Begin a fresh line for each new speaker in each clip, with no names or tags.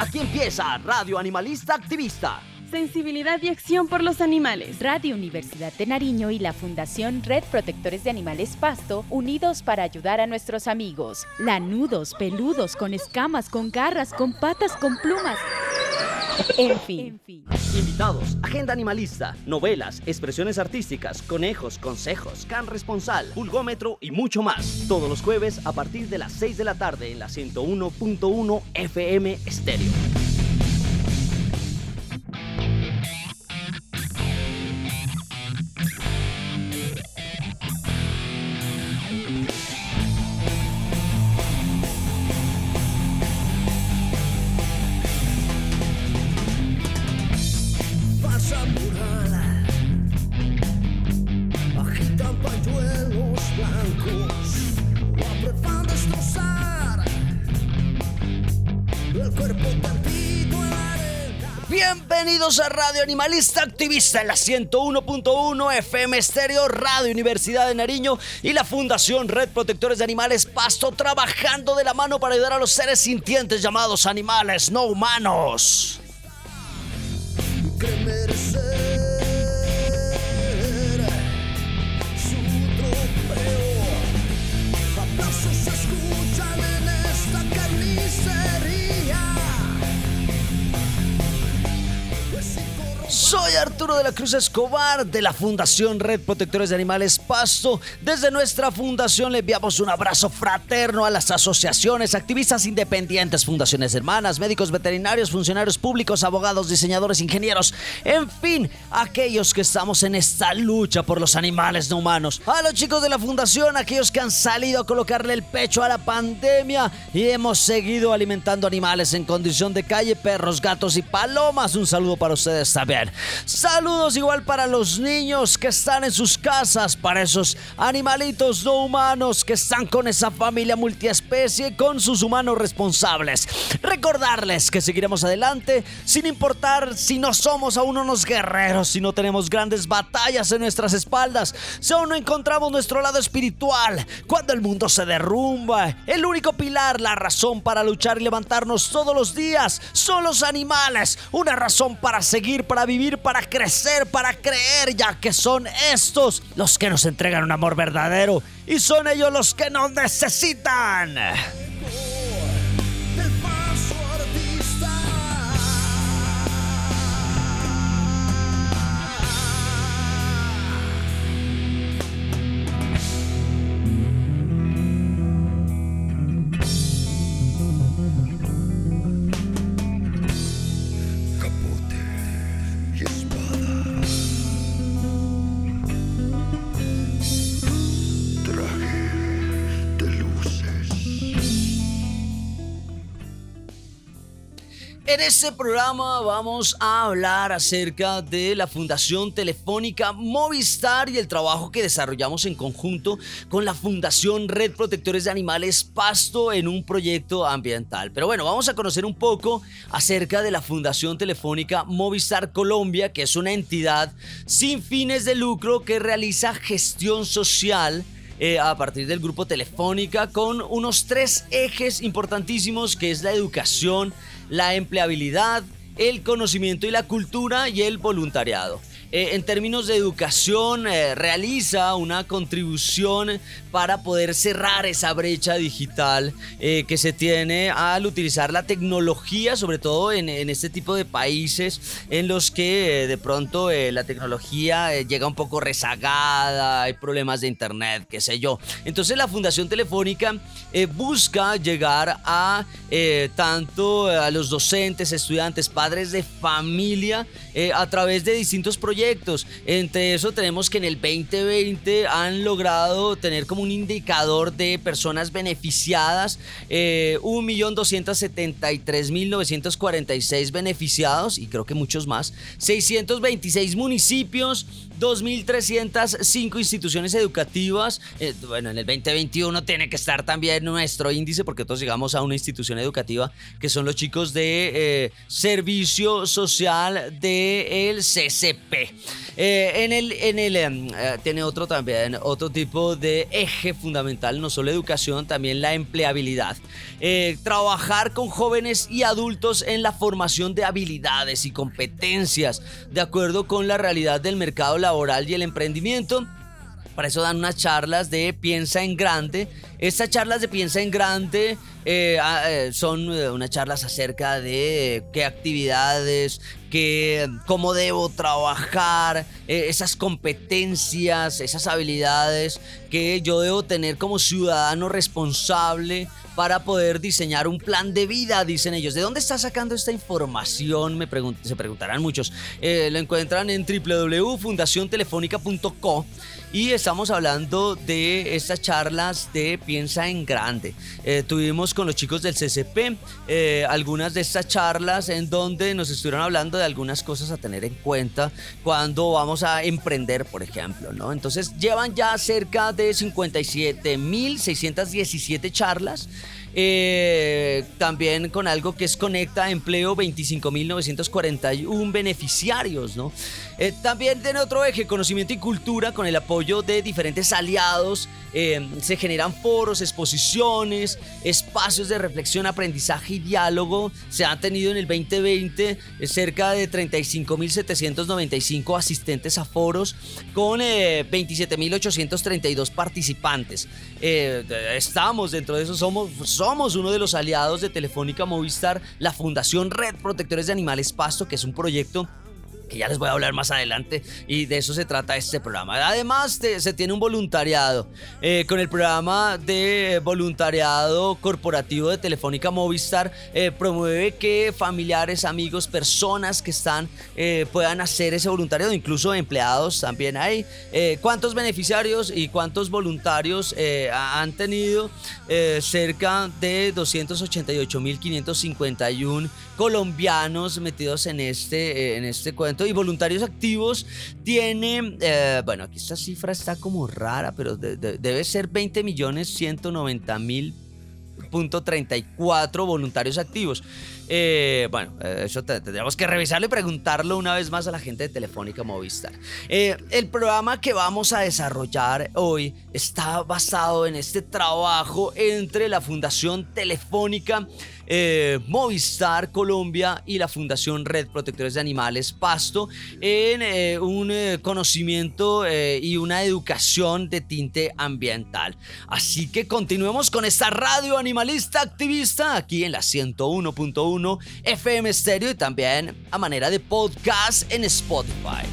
Aquí empieza Radio Animalista Activista.
Sensibilidad y acción por los animales.
Radio Universidad de Nariño y la Fundación Red Protectores de Animales Pasto, unidos para ayudar a nuestros amigos. Lanudos, peludos, con escamas, con garras, con patas, con plumas. En fin.
Invitados, agenda animalista, novelas, expresiones artísticas, conejos, consejos, can responsal, pulgómetro y mucho más. Todos los jueves a partir de las 6 de la tarde en la 101.1 FM Estéreo. Animalista Activista en la 101.1 FM Estéreo, Radio Universidad de Nariño y la Fundación Red Protectores de Animales Pasto trabajando de la mano para ayudar a los seres sintientes llamados animales no humanos. Arturo de la Cruz Escobar de la Fundación Red Protectores de Animales Pasto. Desde nuestra fundación le enviamos un abrazo fraterno a las asociaciones, activistas independientes, fundaciones hermanas, médicos veterinarios, funcionarios públicos, abogados, diseñadores, ingenieros, en fin, aquellos que estamos en esta lucha por los animales no humanos. A los chicos de la fundación, aquellos que han salido a colocarle el pecho a la pandemia y hemos seguido alimentando animales en condición de calle, perros, gatos y palomas. Un saludo para ustedes también. Saludos igual para los niños que están en sus casas, para esos animalitos no humanos que están con esa familia multiespecie, con sus humanos responsables. Recordarles que seguiremos adelante sin importar si no somos aún unos guerreros, si no tenemos grandes batallas en nuestras espaldas, si aún no encontramos nuestro lado espiritual, cuando el mundo se derrumba. El único pilar, la razón para luchar y levantarnos todos los días son los animales. Una razón para seguir, para vivir para crecer, para creer, ya que son estos los que nos entregan un amor verdadero y son ellos los que nos necesitan. En este programa vamos a hablar acerca de la Fundación Telefónica Movistar y el trabajo que desarrollamos en conjunto con la Fundación Red Protectores de Animales Pasto en un proyecto ambiental. Pero bueno, vamos a conocer un poco acerca de la Fundación Telefónica Movistar Colombia, que es una entidad sin fines de lucro que realiza gestión social. Eh, a partir del grupo Telefónica con unos tres ejes importantísimos que es la educación, la empleabilidad, el conocimiento y la cultura y el voluntariado. Eh, en términos de educación, eh, realiza una contribución para poder cerrar esa brecha digital eh, que se tiene al utilizar la tecnología, sobre todo en, en este tipo de países en los que de pronto la tecnología llega un poco rezagada, hay problemas de internet, qué sé yo. Entonces la Fundación Telefónica busca llegar a tanto a los docentes, estudiantes, padres de familia, a través de distintos proyectos entre eso tenemos que en el 2020 han logrado tener como un indicador de personas beneficiadas, eh, 1.273.946 beneficiados y creo que muchos más, 626 municipios, 2.305 instituciones educativas. Eh, bueno, en el 2021 tiene que estar también nuestro índice porque todos llegamos a una institución educativa que son los chicos de eh, Servicio Social del CCP. Eh, en el, en el em, tiene otro también, otro tipo de eje fundamental, no solo educación, también la empleabilidad. trabajar con jóvenes y adultos en la formación de habilidades y competencias de acuerdo con la realidad del mercado laboral y el emprendimiento. Para eso dan unas charlas de Piensa en Grande. Estas charlas de Piensa en Grande eh, ah, eh, son eh, unas charlas acerca de qué actividades, qué, cómo debo trabajar, esas competencias, esas habilidades que yo debo tener como ciudadano responsable para poder diseñar un plan de vida, dicen ellos. ¿De dónde está sacando esta información? Me se preguntarán muchos. lo encuentran en www.fundaciontelefónica.co y estamos hablando de estas charlas de Piensa en Grande. Eh, tuvimos con los chicos del CCP eh, algunas de estas charlas en donde nos estuvieron hablando de algunas cosas a tener en cuenta cuando vamos a emprender, por ejemplo, ¿no? Entonces llevan ya cerca de 57.617 charlas. Eh, también con algo que es Conecta Empleo 25.941 beneficiarios, ¿no? Eh, también tiene otro eje, conocimiento y cultura, con el apoyo de diferentes aliados. Eh, se generan foros, exposiciones, espacios de reflexión, aprendizaje y diálogo. Se han tenido en el 2020 cerca de 35.795 asistentes a foros con 27.832 participantes. estamos dentro de eso, somos somos uno de los aliados de Telefónica Movistar, la Fundación Red Protectores de Animales Pasto, que es un proyecto que ya les voy a hablar más adelante y de eso se trata este programa. Además se tiene un voluntariado eh, con el programa de voluntariado corporativo de Telefónica Movistar eh, promueve que familiares, amigos, personas que están eh, puedan hacer ese voluntariado, incluso empleados también hay. ¿Cuántos beneficiarios y cuántos voluntarios han tenido? cerca de 288.551 colombianos metidos en este, en este cuento y voluntarios activos tiene, eh, bueno, aquí esta cifra está como rara, pero debe ser 20 millones 190 mil punto 34 voluntarios activos. Eh, bueno, eh, eso tendríamos que revisarlo y preguntarlo una vez más a la gente de Telefónica Movistar. el programa que vamos a desarrollar hoy está basado en este trabajo entre la Fundación Telefónica eh, Movistar Colombia y la Fundación Red Protectores de Animales Pasto en eh, un eh, conocimiento y una educación de tinte ambiental. Así que continuemos con esta radio animalista activista aquí en la 101.1 FM Stereo y también a manera de podcast en Spotify.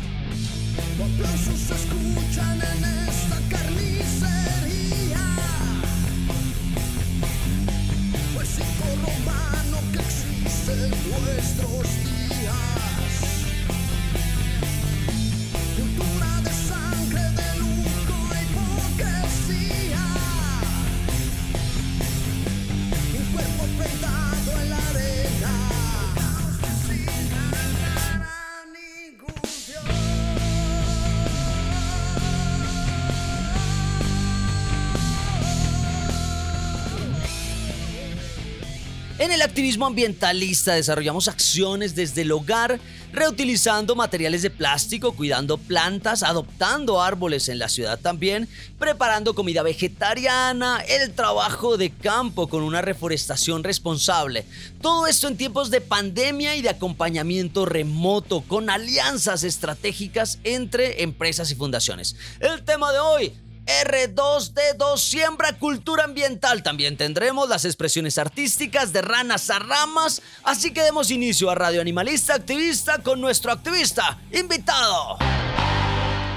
En el activismo ambientalista desarrollamos acciones desde el hogar, reutilizando materiales de plástico, cuidando plantas, adoptando árboles en la ciudad también, preparando comida vegetariana, el trabajo de campo con una reforestación responsable. Todo esto en tiempos de pandemia y de acompañamiento remoto con alianzas estratégicas entre empresas y fundaciones. El tema de hoy, R2D2 siembra cultura ambiental. También tendremos las expresiones artísticas de ranas a ramas. Así que demos inicio a Radio Animalista Activista con nuestro activista invitado.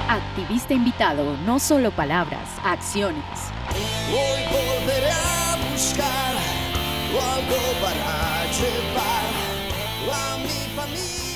Activista invitado, no solo palabras, acciones.
Hoy volveré a buscar algo para llevar a mi familia.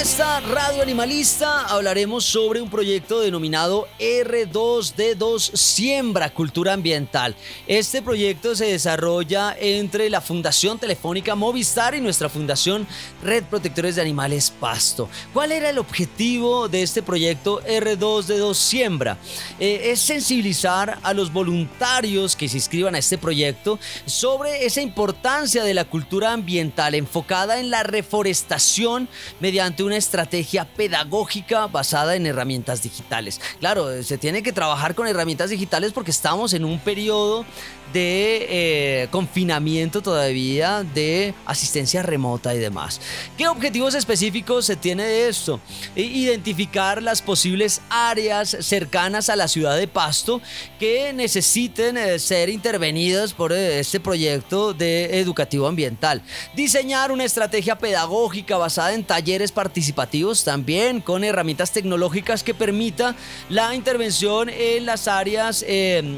Esta radio animalista hablaremos sobre un proyecto denominado R2D2 Siembra Cultura Ambiental. Este proyecto se desarrolla entre la Fundación Telefónica Movistar y nuestra Fundación Red Protectores de Animales Pasto. ¿Cuál era el objetivo de este proyecto R2D2 Siembra? Eh, es sensibilizar a los voluntarios que se inscriban a este proyecto sobre esa importancia de la cultura ambiental enfocada en la reforestación mediante una estrategia pedagógica basada en herramientas digitales. Claro, se tiene que trabajar con herramientas digitales porque estamos en un periodo de eh, confinamiento todavía, de asistencia remota y demás. ¿Qué objetivos específicos se tiene de esto? Identificar las posibles áreas cercanas a la ciudad de Pasto que necesiten eh, ser intervenidas por eh, este proyecto de educativo ambiental. Diseñar una estrategia pedagógica basada en talleres participativos también con herramientas tecnológicas que permita la intervención en las áreas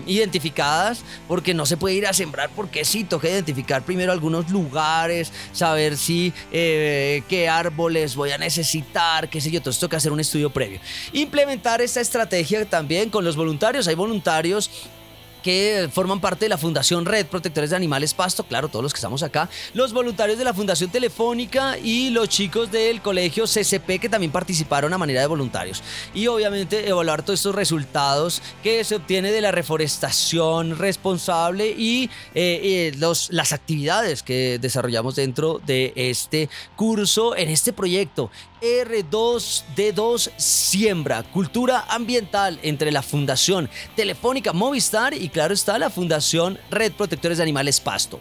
identificadas porque no no se puede ir a sembrar porque sí, toca identificar primero algunos lugares, saber si eh, qué árboles voy a necesitar, qué sé yo, entonces toca hacer un estudio previo. Implementar esta estrategia también con los voluntarios, hay voluntarios que forman parte de la Fundación Red Protectores de Animales Pasto, claro, todos los que estamos acá, los voluntarios de la Fundación Telefónica y los chicos del colegio CCP que también participaron a manera de voluntarios. Y obviamente evaluar todos estos resultados que se obtiene de la reforestación responsable y eh, eh, los, las actividades que desarrollamos dentro de este curso, en este proyecto R2D2 Siembra, Cultura Ambiental entre la Fundación Telefónica Movistar y claro está la Fundación Red Protectores de Animales Pasto.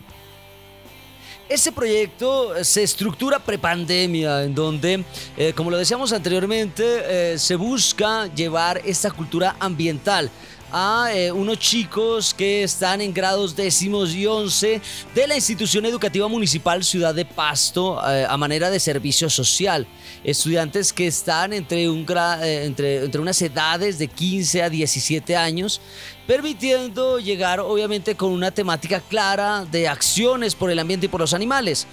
Este proyecto se estructura prepandemia, en donde, eh, como lo decíamos anteriormente, eh, se busca llevar esta cultura ambiental a eh, unos chicos que están en grados décimos y once de la institución educativa municipal Ciudad de Pasto eh, a manera de servicio social. Estudiantes que están entre, un, eh, entre, entre unas edades de 15 a 17 años, permitiendo llegar obviamente con una temática clara de acciones por el ambiente y por los animales.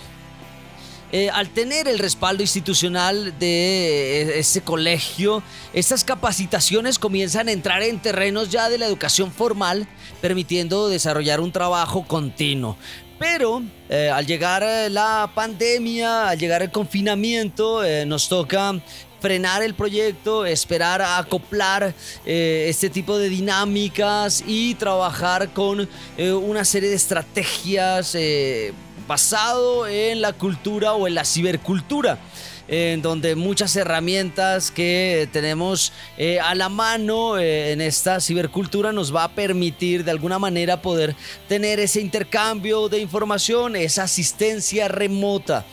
Eh, al tener el respaldo institucional de eh, ese colegio, estas capacitaciones comienzan a entrar en terrenos ya de la educación formal, permitiendo desarrollar un trabajo continuo. Pero eh, al llegar la pandemia, al llegar el confinamiento, nos toca frenar el proyecto, esperar a acoplar este tipo de dinámicas y trabajar con una serie de estrategias basado en la cultura o en la cibercultura en donde muchas herramientas que tenemos eh, a la mano eh, en esta cibercultura nos va a permitir de alguna manera poder tener ese intercambio de información, esa asistencia remota.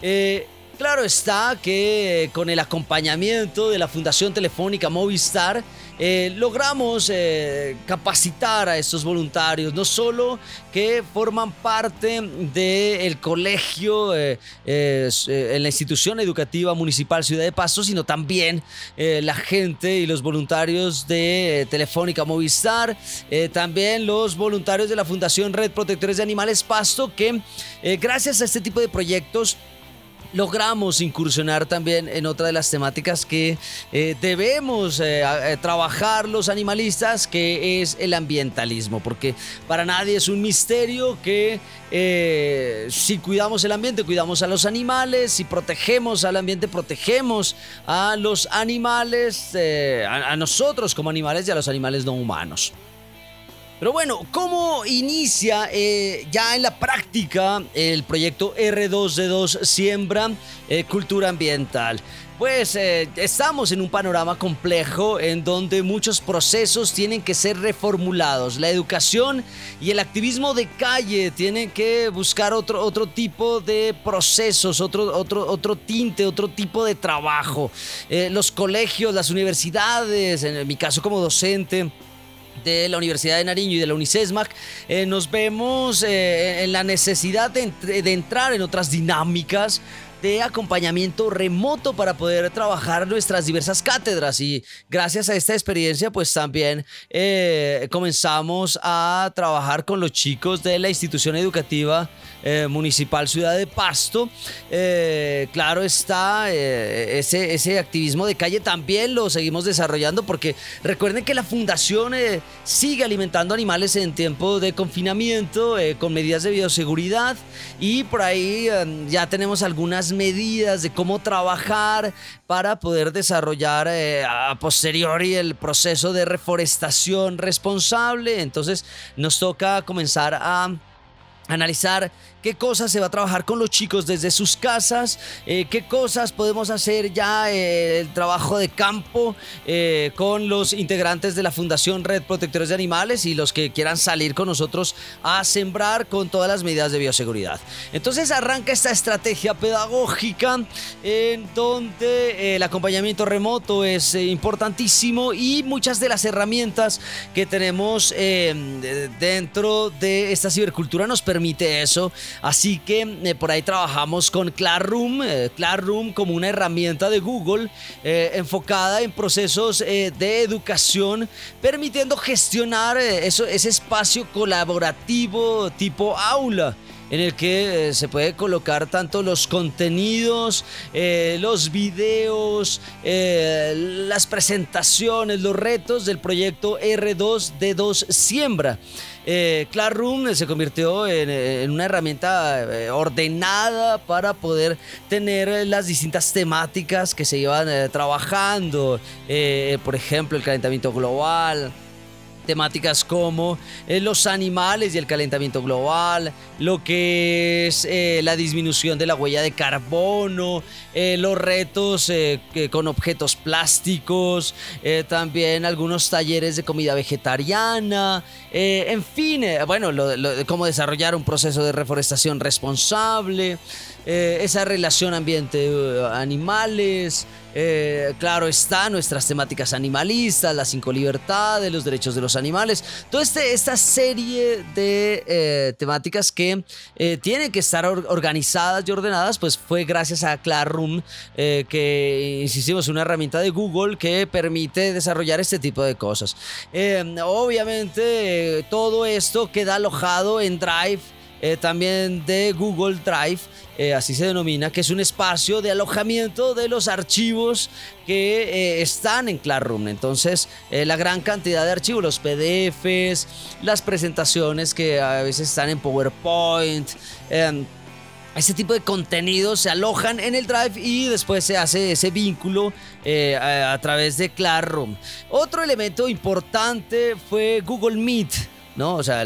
Eh, claro está que con el acompañamiento de la Fundación Telefónica Movistar, eh, logramos eh, capacitar a estos voluntarios, no solo que forman parte del colegio eh, en la institución educativa municipal Ciudad de Pasto, sino también la gente y los voluntarios de Telefónica Movistar, también los voluntarios de la Fundación Red Protectores de Animales Pasto, que gracias a este tipo de proyectos, logramos incursionar también en otra de las temáticas que eh, debemos eh, eh, trabajar los animalistas, que es el ambientalismo, porque para nadie es un misterio que si cuidamos el ambiente, cuidamos a los animales, si protegemos al ambiente, protegemos a los animales, a nosotros como animales y a los animales no humanos. Pero bueno, ¿cómo inicia eh, ya en la práctica el proyecto R2D2 Siembra eh, Cultura Ambiental? Pues eh, estamos en un panorama complejo en donde muchos procesos tienen que ser reformulados. La educación y el activismo de calle tienen que buscar otro, otro tipo de procesos, otro, otro, otro tinte, otro tipo de trabajo. los colegios, las universidades, en mi caso como docente, de la Universidad de Nariño y de la UNICESMAC, eh, nos vemos eh, en la necesidad de, entrar en otras dinámicas de acompañamiento remoto para poder trabajar nuestras diversas cátedras. Y gracias a esta experiencia pues también eh, comenzamos a trabajar con los chicos de la institución educativa eh, municipal Ciudad de Pasto. Eh, claro está, ese, ese activismo de calle también lo seguimos desarrollando porque recuerden que la fundación sigue alimentando animales en tiempo de confinamiento con medidas de bioseguridad y por ahí ya tenemos algunas medidas de cómo trabajar para poder desarrollar eh, a posteriori el proceso de reforestación responsable. Entonces nos toca comenzar a analizar qué cosas se va a trabajar con los chicos desde sus casas, eh, qué cosas podemos hacer ya eh, el trabajo de campo eh, con los integrantes de la Fundación Red Protectores de Animales y los que quieran salir con nosotros a sembrar con todas las medidas de bioseguridad. Entonces arranca esta estrategia pedagógica en donde el acompañamiento remoto es importantísimo y muchas de las herramientas que tenemos dentro de esta cibercultura nos permite eso Así que eh, por ahí trabajamos con Classroom, eh, Classroom como una herramienta de Google eh, enfocada en procesos de educación, permitiendo gestionar eso, ese espacio colaborativo tipo aula en el que se puede colocar tanto los contenidos, los videos, las presentaciones, los retos del proyecto R2D2 Siembra. Eh, Classroom se convirtió en, una herramienta eh, ordenada para poder tener las distintas temáticas que se iban eh, trabajando, por ejemplo, el calentamiento global, temáticas como eh, los animales y el calentamiento global, lo que es eh, la disminución de la huella de carbono, eh, los retos con objetos plásticos, también algunos talleres de comida vegetariana, en fin, bueno, cómo desarrollar un proceso de reforestación responsable. Eh, esa relación ambiente-animales. Eh, claro está, nuestras temáticas animalistas, las cinco libertades, los derechos de los animales. Toda este, esta serie de eh, temáticas que tienen que estar organizadas y ordenadas, pues fue gracias a Classroom, que insistimos, una herramienta de Google que permite desarrollar este tipo de cosas. obviamente, todo esto queda alojado en Drive. También de Google Drive eh, así se denomina, que es un espacio de alojamiento de los archivos que eh, están en Classroom. Entonces, eh, la gran cantidad de archivos, los PDFs, las presentaciones que a veces están en PowerPoint. este tipo de contenidos se alojan en el Drive y después se hace ese vínculo a, a través de Classroom. Otro elemento importante fue Google Meet. ¿No? O sea,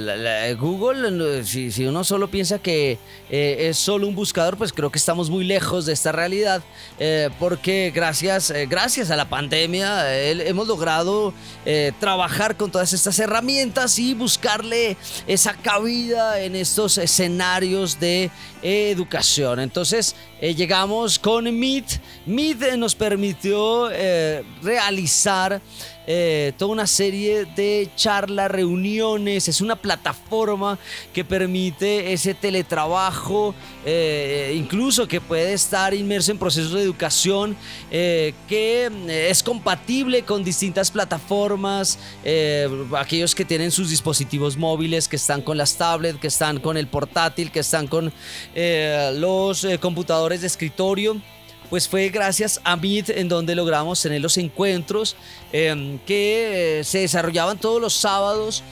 Google, si, uno solo piensa que eh, es solo un buscador, pues creo que estamos muy lejos de esta realidad, eh, porque gracias, eh, gracias a la pandemia hemos logrado trabajar con todas estas herramientas y buscarle esa cabida en estos escenarios de educación. Entonces, llegamos con Meet. Meet nos permitió realizar eh, toda una serie de charlas, reuniones, es una plataforma que permite ese teletrabajo, eh, incluso que puede estar inmerso en procesos de educación, eh, que es compatible con distintas plataformas, aquellos que tienen sus dispositivos móviles, que están con las tablets, que están con el portátil, que están con los computadores de escritorio pues fue gracias a Meet en donde logramos tener los encuentros em, que eh, se desarrollaban todos los sábados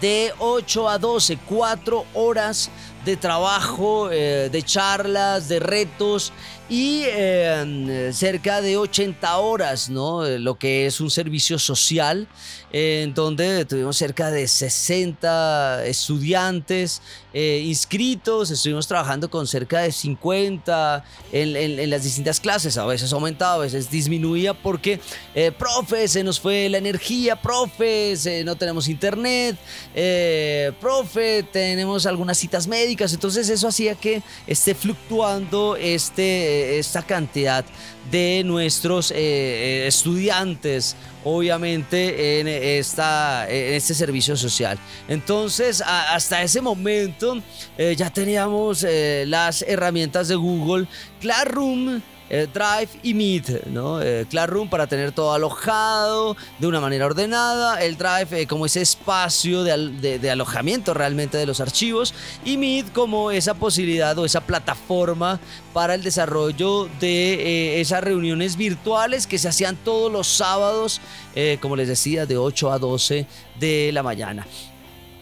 de 8 a 12, 4 horas de trabajo, eh, de charlas, de retos y em, cerca de 80 horas, ¿no? Lo que es un servicio social, en donde tuvimos cerca de 60 estudiantes eh, inscritos, estuvimos trabajando con cerca de 50 en, las distintas clases, a veces aumentaba, a veces disminuía porque, eh, profe, se nos fue la energía, profe, no tenemos internet, eh, profe, tenemos algunas citas médicas. Entonces eso hacía que esté fluctuando este, esta cantidad de nuestros eh, estudiantes obviamente en, esta, este servicio social. Entonces, hasta ese momento eh, ya teníamos eh, las herramientas de Google, Classroom, eh, Drive y Meet, ¿no? Classroom para tener todo alojado de una manera ordenada, el Drive como ese espacio de, de, alojamiento realmente de los archivos y Meet como esa posibilidad o esa plataforma para el desarrollo de esas reuniones virtuales que se hacían todos los sábados eh, como les decía, de 8 a 12 de la mañana.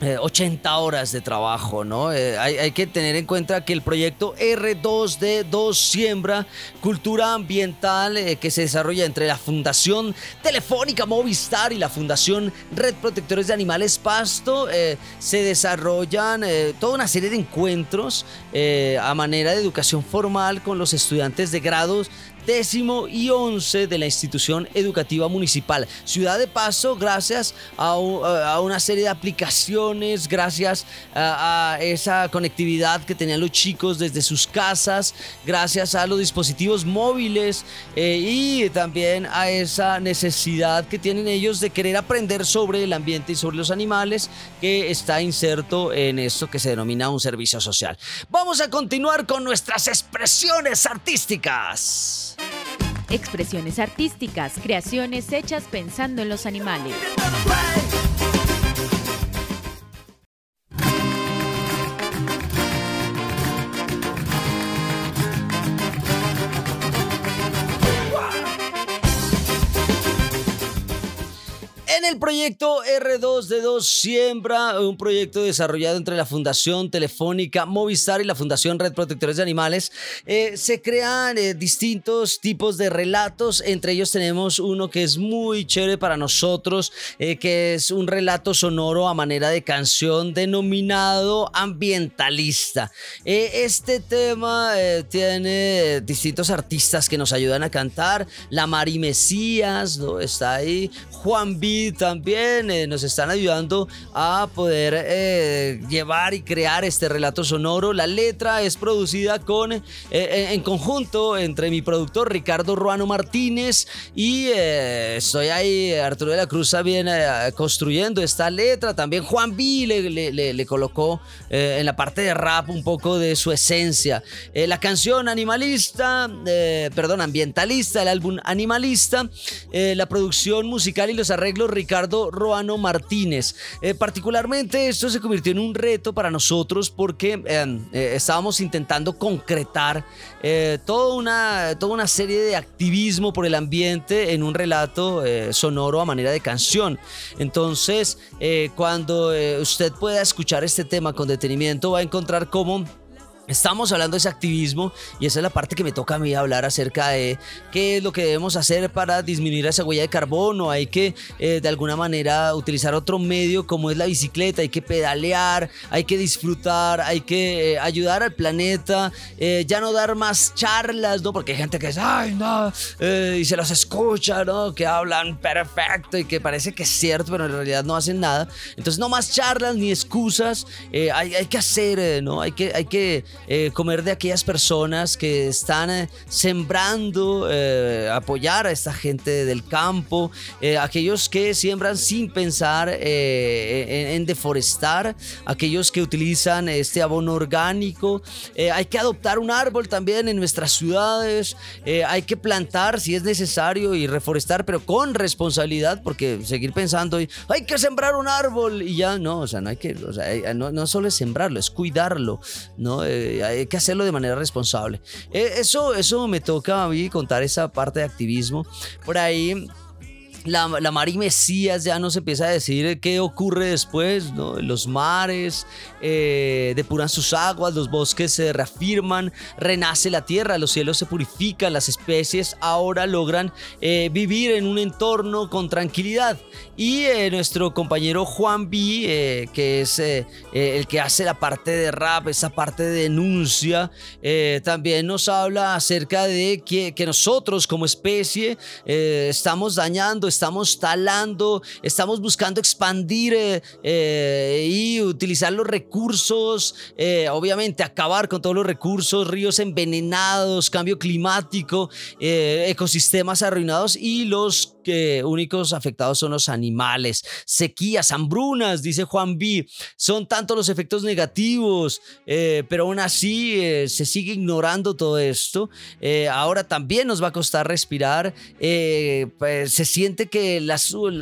80 eh, horas de trabajo, ¿no? Eh, hay, que tener en cuenta que el proyecto R2D2 Siembra Cultura Ambiental que se desarrolla entre la Fundación Telefónica Movistar y la Fundación Red Protectores de Animales Pasto se desarrollan toda una serie de encuentros a manera de educación formal con los estudiantes de grados décimo y once de la institución educativa municipal. Ciudad de Paso, gracias a, una serie de aplicaciones, gracias a, esa conectividad que tenían los chicos desde sus casas, gracias a los dispositivos móviles eh, y también a esa necesidad que tienen ellos de querer aprender sobre el ambiente y sobre los animales que está inserto en esto que se denomina un servicio social. Vamos a continuar con nuestras expresiones artísticas.
Expresiones artísticas, creaciones hechas pensando en los animales.
El proyecto R2D2 Siembra, un proyecto desarrollado entre la Fundación Telefónica Movistar y la Fundación Red Protectores de Animales, eh, se crean eh, distintos tipos de relatos. Entre ellos tenemos uno que es muy chévere para nosotros, eh, que es un relato sonoro a manera de canción denominado ambientalista. este tema tiene distintos artistas que nos ayudan a cantar. La Mari Mesías, ¿no? Está ahí. Juan B también eh, nos están ayudando a poder eh, llevar y crear este relato sonoro. La letra es producida con, eh, en conjunto entre mi productor Ricardo Ruano Martínez y estoy ahí, Arturo de la Cruz también construyendo esta letra. También Juan B le, le, colocó en la parte de rap un poco de su esencia. la canción animalista, perdón, ambientalista, el álbum animalista, la producción musical y los arreglos Roano Martínez. Eh, particularmente esto se convirtió en un reto para nosotros porque em, eh, estábamos intentando concretar eh, toda, una, toda una serie de activismo por el ambiente en un relato sonoro a manera de canción. Entonces, cuando usted pueda escuchar este tema con detenimiento, va a encontrar cómo Estamos hablando de ese activismo y esa es la parte que me toca a mí hablar acerca de qué es lo que debemos hacer para disminuir esa huella de carbono. Hay que eh, de alguna manera utilizar otro medio como es la bicicleta, hay que pedalear, hay que disfrutar, hay que eh, ayudar al planeta, eh, ya no dar más charlas, ¿no? Porque hay gente que dice, ay, no, y se los escucha, ¿no? Que hablan perfecto y que parece que es cierto, pero en realidad no hacen nada. Entonces no más charlas ni excusas, hay, hay, que hacer, ¿no? Hay que... Hay que eh, comer de aquellas personas que están eh, sembrando, eh, apoyar a esta gente del campo, aquellos que siembran sin pensar en, deforestar, aquellos que utilizan este abono orgánico. hay que adoptar un árbol también en nuestras ciudades, hay que plantar si es necesario y reforestar, pero con responsabilidad, porque seguir pensando, hay que sembrar un árbol y ya no, o sea, no hay que, no, no solo es sembrarlo, es cuidarlo, ¿no? Hay que hacerlo de manera responsable. Eh, eso, eso me toca a mí contar esa parte de activismo. Por ahí la, la Mari Mesías ya nos empieza a decir qué ocurre después. Los mares eh, depuran sus aguas, los bosques se reafirman, renace la tierra, los cielos se purifican, las especies ahora logran eh, vivir en un entorno con tranquilidad. Y eh, nuestro compañero Juan B, que es el que hace la parte de rap, esa parte de denuncia, también nos habla acerca de que, que nosotros como especie estamos dañando, estamos talando, estamos buscando expandir eh, eh, y utilizar los recursos, eh, obviamente acabar con todos los recursos, ríos envenenados, cambio climático, ecosistemas arruinados y los que únicos afectados son los animales. Sequías, hambrunas, dice Juan B. Son tantos los efectos negativos, pero aún así se sigue ignorando todo esto. ahora también nos va a costar respirar. Pues, se siente que la,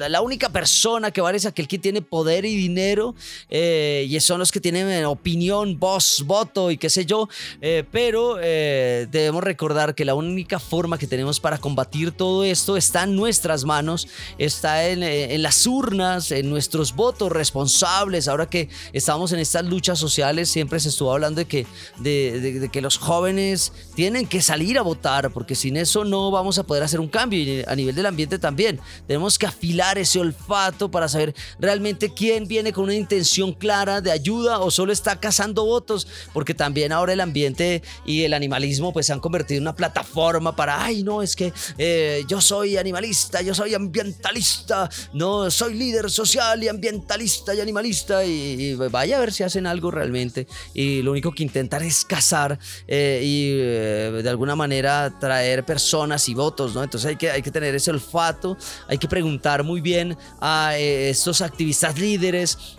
la, única persona que vale es aquel que tiene poder y dinero eh, y son los que tienen opinión, voz, voto y qué sé yo, eh, pero eh, debemos recordar que la única forma que tenemos para combatir todo esto está en nuestras manos, está en, en las urnas, en nuestros votos responsables. Ahora que estamos en estas luchas sociales, siempre se estuvo hablando de que, de, de que los jóvenes tienen que salir a votar, porque sin eso no vamos a poder hacer un cambio y a nivel del ambiente también. Tenemos que afilar ese olfato para saber realmente quién viene con una intención clara de ayuda o solo está cazando votos, porque también ahora el ambiente y el animalismo pues se han convertido en una plataforma para, ay, no, es que eh, yo soy animalista, yo soy ambientalista, no, soy líder social y ambientalista y animalista y, vaya a ver si hacen algo realmente. Y lo único que intentan es cazar eh, y eh, de alguna manera traer personas y votos, ¿no? Entonces hay que, hay que tener ese olfato, hay que preguntar muy bien a eh, estos activistas líderes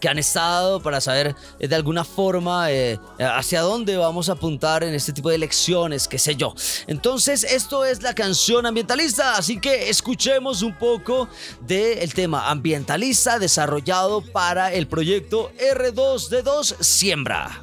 que han estado para saber eh, de alguna forma eh, hacia dónde vamos a apuntar en este tipo de elecciones, qué sé yo. Entonces, esto es la canción ambientalista, así que escuchemos un poco del tema ambientalista desarrollado para el proyecto R2D2 Siembra.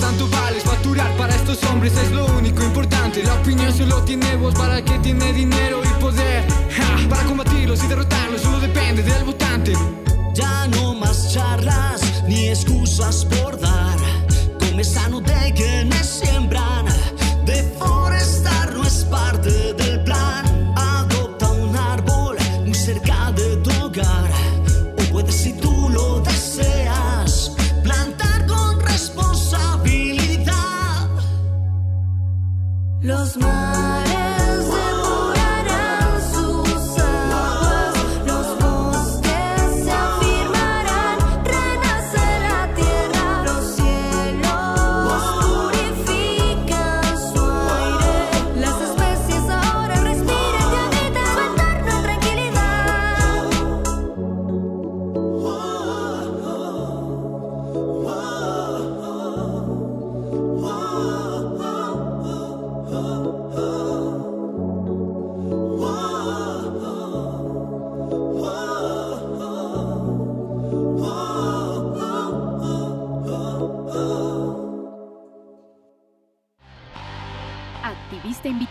tanto
vales
facturar para estos hombres es lo único importante. La opinión solo tiene voz para el que tiene dinero y poder Para combatirlos y derrotarlos solo depende del votante.
Ya no más charlas ni excusas por dar Come sano de quienes siembran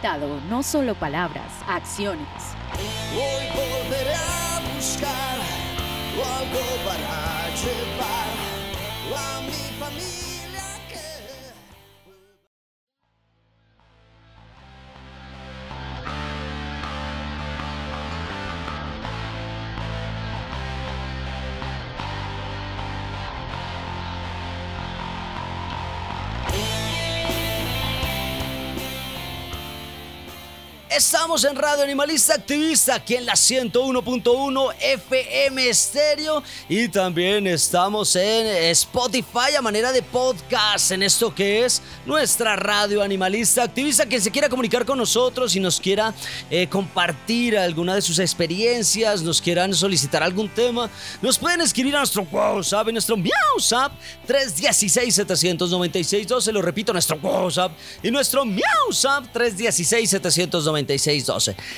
Invitado, no solo palabras, acciones.
Hoy volveré a buscar algo para llevar a mi familia
Estamos en Radio Animalista Activista, aquí en la 101.1 FM Stereo y también estamos en Spotify a manera de podcast en esto que es nuestra Radio Animalista Activista. Quien se quiera comunicar con nosotros y nos quiera eh, compartir alguna de sus experiencias, nos quieran solicitar algún tema, nos pueden escribir a nuestro WhatsApp, en nuestro MiauSap 316-796-12, lo repito, nuestro WhatsApp y nuestro MiauSap 316-796.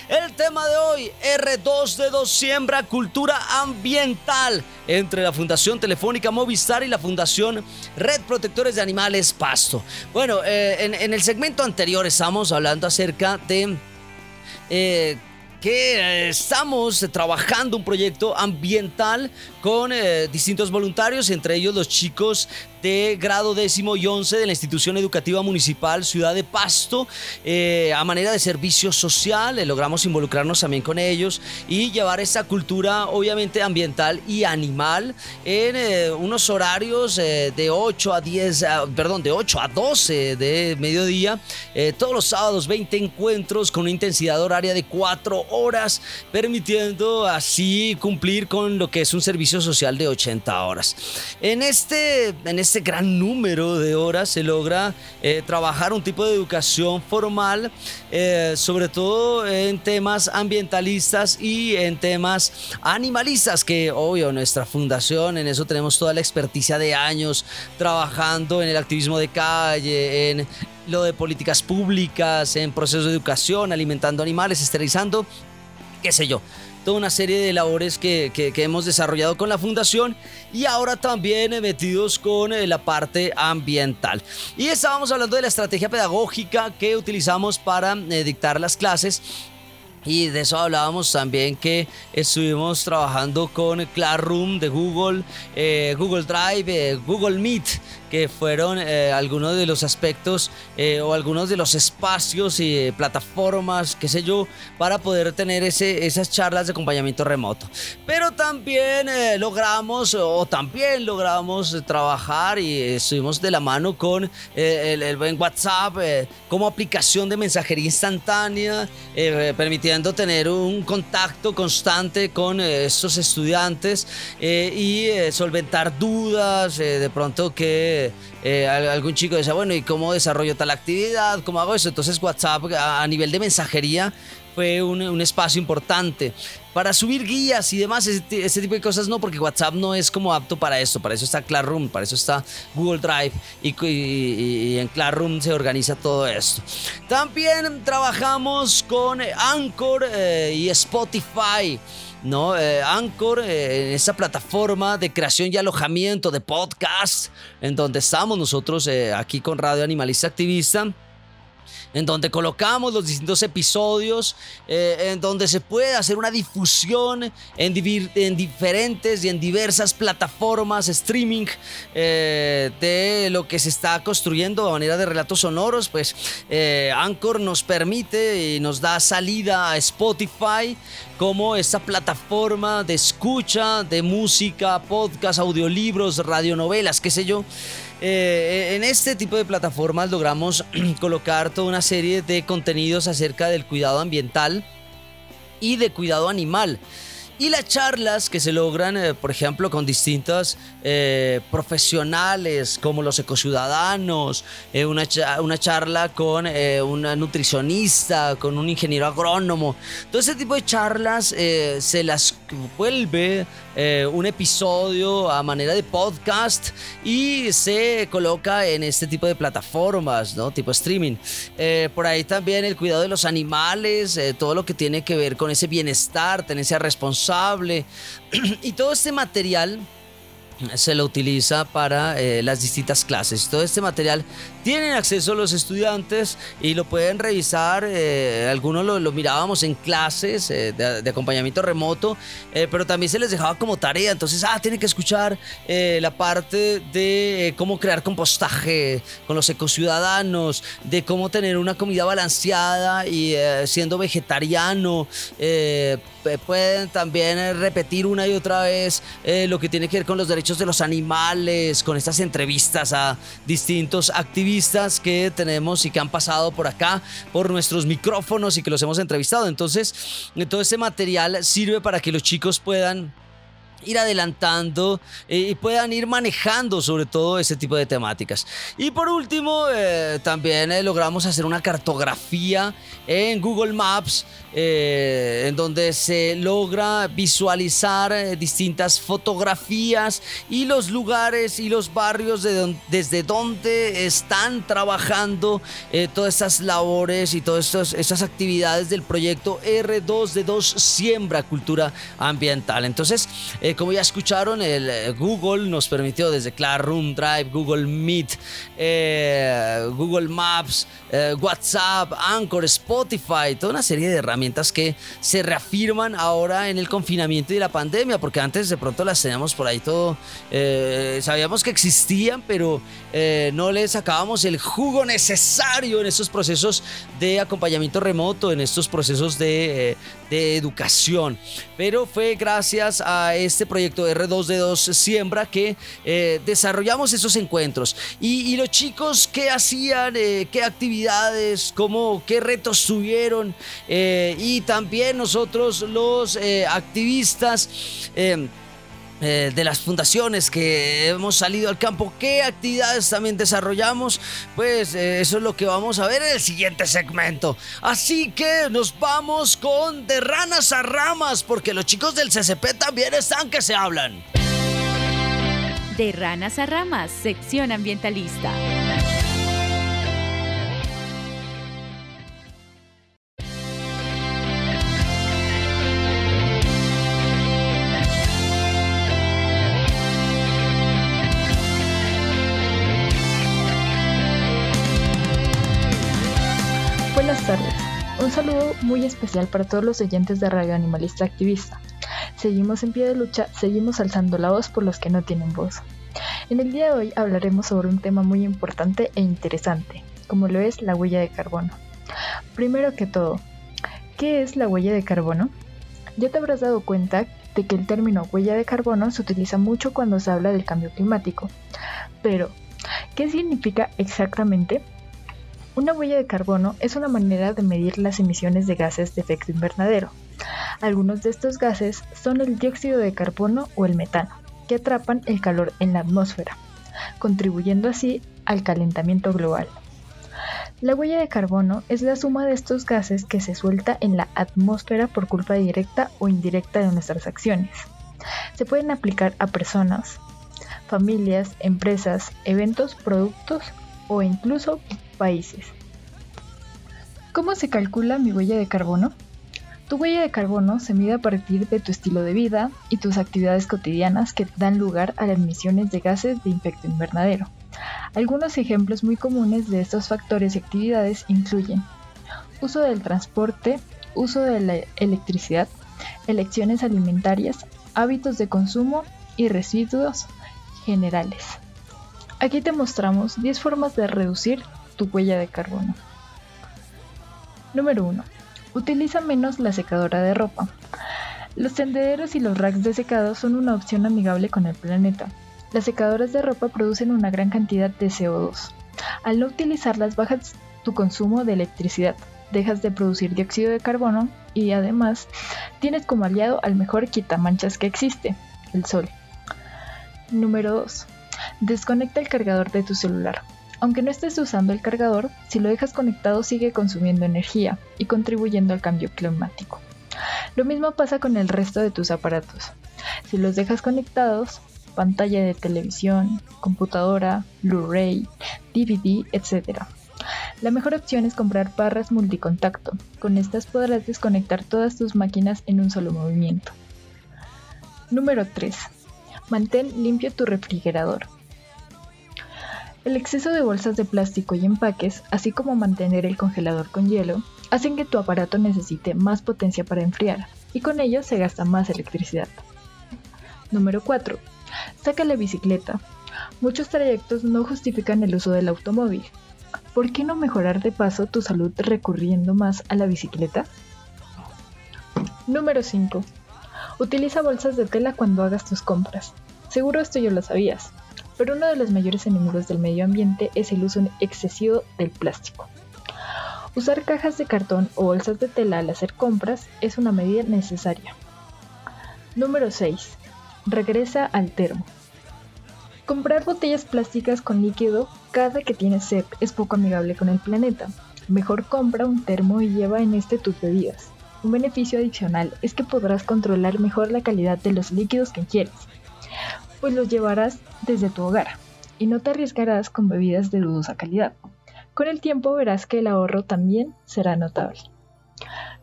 El tema de hoy, R2 de 2 Siembra Cultura Ambiental entre la Fundación Telefónica Movistar y la Fundación Red Protectores de Animales Pasto. Bueno, eh, en, el segmento anterior estamos hablando acerca de... Eh, que eh, estamos trabajando un proyecto ambiental con eh, distintos voluntarios, entre ellos los chicos de grado décimo y once de la institución educativa municipal Ciudad de Pasto, eh, a manera de servicio social. logramos involucrarnos también con ellos y llevar esa cultura, obviamente, ambiental y animal en unos horarios de 8 a 10, perdón, de 8 a 12 de mediodía, todos los sábados 20 encuentros con una intensidad horaria de 4 horas, permitiendo así cumplir con lo que es un servicio social de 80 horas. En este, en este gran número de horas se logra eh, trabajar un tipo de educación formal, eh, sobre todo en temas ambientalistas y en temas animalistas, que obvio nuestra fundación, en eso tenemos toda la experticia de años trabajando en el activismo de calle, en lo de políticas públicas, en procesos de educación, alimentando animales, esterilizando, qué sé yo toda una serie de labores que, hemos desarrollado con la fundación y ahora también metidos con eh, la parte ambiental. Y estábamos hablando de la estrategia pedagógica que utilizamos para eh, dictar las clases y de eso hablábamos también que estuvimos trabajando con Classroom de Google, eh, Google Drive, Google Meet, que fueron eh, algunos de los aspectos eh, o algunos de los espacios y plataformas, qué sé yo, para poder tener ese, esas charlas de acompañamiento remoto. Pero también eh, logramos, o también logramos trabajar y estuvimos de la mano con el, el, WhatsApp como aplicación de mensajería instantánea, permitiendo tener un contacto constante con estos estudiantes y solventar dudas, de pronto que eh, algún chico decía, bueno, ¿y cómo desarrollo tal actividad? ¿Cómo hago eso? Entonces WhatsApp a, nivel de mensajería fue un, espacio importante. Para subir guías y demás, ese, tipo de cosas no, porque WhatsApp no es como apto para esto. Para eso está Classroom, para eso está Google Drive y, en Classroom se organiza todo esto. También trabajamos con Anchor eh, y Spotify. ¿No? Eh, Anchor, eh, esa plataforma de creación y alojamiento de podcast, en donde estamos nosotros eh, aquí con Radio Animalista Activista en donde colocamos los distintos episodios, eh, en donde se puede hacer una difusión en, en diferentes y en diversas plataformas streaming eh, de lo que se está construyendo a manera de relatos sonoros, pues eh, Anchor nos permite y nos da salida a Spotify como esa plataforma de escucha de música, podcast, audiolibros, radionovelas, qué sé yo. Eh, en este tipo de plataformas logramos colocar toda una serie de contenidos acerca del cuidado ambiental y de cuidado animal y las charlas que se logran, eh, por ejemplo, con distintos eh, profesionales como los ecociudadanos, eh, una, una, charla con una nutricionista, con un ingeniero agrónomo. Todo ese tipo de charlas se las vuelve un episodio a manera de podcast y se coloca en este tipo de plataformas, ¿no? Tipo streaming. por ahí también el cuidado de los animales, todo lo que tiene que ver con ese bienestar, tenencia responsable y todo este material se lo utiliza para eh, las distintas clases. Todo este material tienen acceso los estudiantes y lo pueden revisar. Eh, algunos lo, mirábamos en clases eh, de, acompañamiento remoto, pero también se les dejaba como tarea. Entonces, ah, tienen que escuchar la parte de cómo crear compostaje con los ecociudadanos, de cómo tener una comida balanceada y siendo vegetariano. pueden también repetir una y otra vez lo que tiene que ver con los derechos de los animales, con estas entrevistas a distintos activistas que tenemos y que han pasado por acá, por nuestros micrófonos y que los hemos entrevistado. Entonces, todo ese material sirve para que los chicos puedan ir adelantando eh, y puedan ir manejando sobre todo ese tipo de temáticas. Y por último, eh, también eh, logramos hacer una cartografía en Google Maps en donde se logra visualizar distintas fotografías y los lugares y los barrios de desde donde están trabajando todas estas labores y todas estas actividades del proyecto R2D2 Siembra Cultura Ambiental. Entonces, como ya escucharon, el Google nos permitió desde Classroom Drive, Google Meet, Google Maps, WhatsApp, Anchor, Spotify, toda una serie de herramientas que se reafirman ahora en el confinamiento y la pandemia, porque antes de pronto las teníamos por ahí todo, eh, sabíamos que existían, pero eh, no les sacábamos el jugo necesario en estos procesos de acompañamiento remoto, en estos procesos de, eh, de educación. Pero fue gracias a este proyecto R2D2 Siembra que desarrollamos esos encuentros. Y, los chicos, ¿qué hacían? ¿Qué actividades? ¿Cómo, ¿Qué retos tuvieron? y también nosotros los eh, activistas eh, eh, de las fundaciones que hemos salido al campo, qué actividades también desarrollamos, pues eso es lo que vamos a ver en el siguiente segmento. Así que nos vamos con de ranas a ramas, porque los chicos del CCP también están que se hablan.
De ranas a ramas, sección ambientalista.
Un saludo muy especial para todos los oyentes de Radio Animalista Activista. Seguimos en pie de lucha, seguimos alzando la voz por los que no tienen voz. En el día de hoy hablaremos sobre un tema muy importante e interesante, como lo es la huella de carbono. Primero que todo, ¿qué es la huella de carbono? Ya te habrás dado cuenta de que el término huella de carbono se utiliza mucho cuando se habla del cambio climático. Pero, ¿qué significa exactamente? Una huella de carbono es una manera de medir las emisiones de gases de efecto invernadero. Algunos de estos gases son el dióxido de carbono o el metano, que atrapan el calor en la atmósfera, contribuyendo así al calentamiento global. La huella de carbono es la suma de estos gases que se suelta en la atmósfera por culpa directa o indirecta de nuestras acciones. Se pueden aplicar a personas, familias, empresas, eventos, productos o incluso países. ¿Cómo se calcula mi huella de carbono? Tu huella de carbono se mide a partir de tu estilo de vida y tus actividades cotidianas que dan lugar a las emisiones de gases de efecto invernadero. Algunos ejemplos muy comunes de estos factores y actividades incluyen uso del transporte, uso de la electricidad, elecciones alimentarias, hábitos de consumo y residuos generales. Aquí te mostramos 10 formas de reducir huella de carbono. Número 1. Utiliza menos la secadora de ropa. Los tendederos y los racks de secado son una opción amigable con el planeta. Las secadoras de ropa producen una gran cantidad de CO2. Al no utilizarlas bajas tu consumo de electricidad, dejas de producir dióxido de carbono y además tienes como aliado al mejor quitamanchas que existe, el sol. Número 2. Desconecta el cargador de tu celular. Aunque no estés usando el cargador, si lo dejas conectado sigue consumiendo energía y contribuyendo al cambio climático. Lo mismo pasa con el resto de tus aparatos. Si los dejas conectados, pantalla de televisión, computadora, Blu-ray, DVD, etc. La mejor opción es comprar barras multicontacto. Con estas podrás desconectar todas tus máquinas en un solo movimiento. Número 3. Mantén limpio tu refrigerador. El exceso de bolsas de plástico y empaques, así como mantener el congelador con hielo, hacen que tu aparato necesite más potencia para enfriar, y con ello se gasta más electricidad. Número 4. Saca la bicicleta. Muchos trayectos no justifican el uso del automóvil. ¿Por qué no mejorar de paso tu salud recurriendo más a la bicicleta? Número 5. Utiliza bolsas de tela cuando hagas tus compras. Seguro esto ya lo sabías, pero uno de los mayores enemigos del medio ambiente es el uso excesivo del plástico. Usar cajas de cartón o bolsas de tela al hacer compras es una medida necesaria. Número 6. Regresa al termo. Comprar botellas plásticas con líquido cada que tienes sed es poco amigable con el planeta. Mejor compra un termo y lleva en este tus bebidas. Un beneficio adicional es que podrás controlar mejor la calidad de los líquidos que ingieres, pues los llevarás desde tu hogar y no te arriesgarás con bebidas de dudosa calidad. Con el tiempo verás que el ahorro también será notable.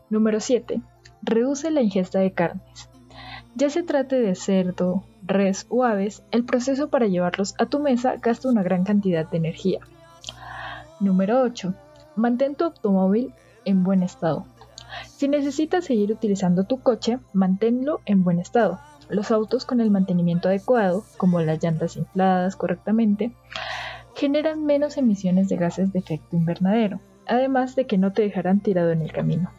Número 7. Reduce la ingesta de carnes. Ya se trate de cerdo, res o aves, el proceso para llevarlos a tu mesa gasta una gran cantidad de energía. Número 8. Mantén tu automóvil en buen estado. Si necesitas seguir utilizando tu coche, manténlo en buen estado. Los autos con el mantenimiento adecuado, como las llantas infladas correctamente, generan menos emisiones de gases de efecto invernadero, además de que no te dejarán tirado en el camino.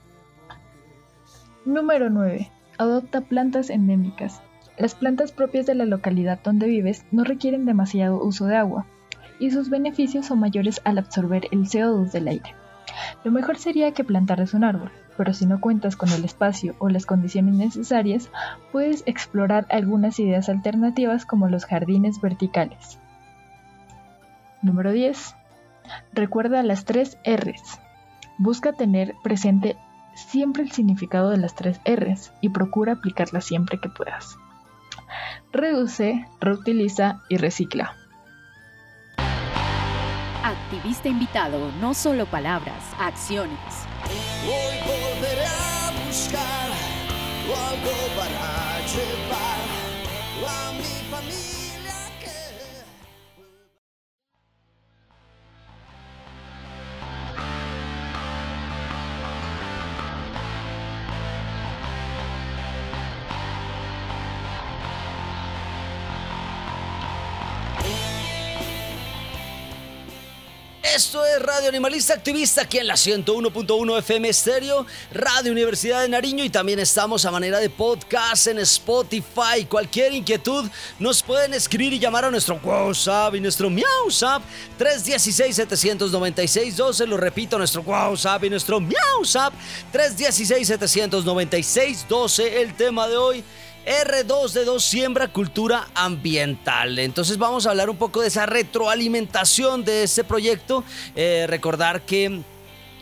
Número 9. Adopta plantas endémicas. Las plantas propias de la localidad donde vives no requieren demasiado uso de agua, y sus beneficios son mayores al absorber el CO2 del aire. Lo mejor sería que plantaras un árbol, pero si no cuentas con el espacio o las condiciones necesarias, puedes explorar algunas ideas alternativas como los jardines verticales. Número 10. Recuerda las tres R's. Busca tener presente siempre el significado de las tres R's y procura aplicarlas siempre que puedas. Reduce, reutiliza y recicla.
Activista invitado, no solo palabras, acciones.
Hoy volveré a
Esto es Radio Animalista Activista aquí en la 101.1 FM Estéreo, Radio Universidad de Nariño y también estamos a manera de podcast en Spotify. Cualquier inquietud nos pueden escribir y llamar a nuestro WhatsApp y nuestro MiauSap 316-796-12. Lo repito, nuestro WhatsApp y nuestro MiauSap 316-796-12. El tema de hoy R2D2 siembra cultura ambiental. Entonces vamos a hablar un poco de esa retroalimentación de este proyecto. Eh, recordar que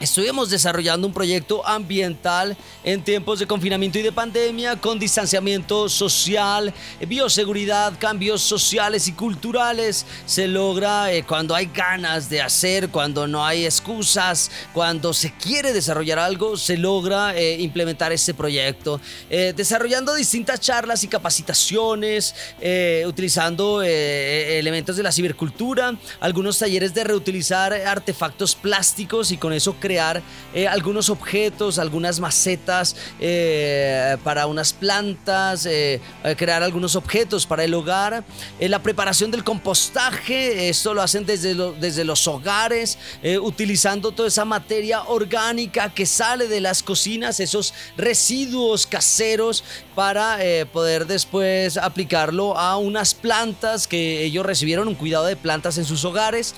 Estuvimos desarrollando un proyecto ambiental en tiempos de confinamiento y de pandemia con distanciamiento social, bioseguridad, cambios sociales y culturales. Se logra eh, cuando hay ganas de hacer, cuando no hay excusas, cuando se quiere desarrollar algo, se logra eh, implementar este proyecto. Eh, desarrollando distintas charlas y capacitaciones, utilizando elementos de la cibercultura, algunos talleres de reutilizar artefactos plásticos y con eso crear eh, algunos objetos, algunas macetas eh, para unas plantas, eh, crear algunos objetos para el hogar, la preparación del compostaje, esto lo hacen desde, desde los hogares, utilizando toda esa materia orgánica que sale de las cocinas, esos residuos caseros para poder después aplicarlo a unas plantas que ellos recibieron un cuidado de plantas en sus hogares.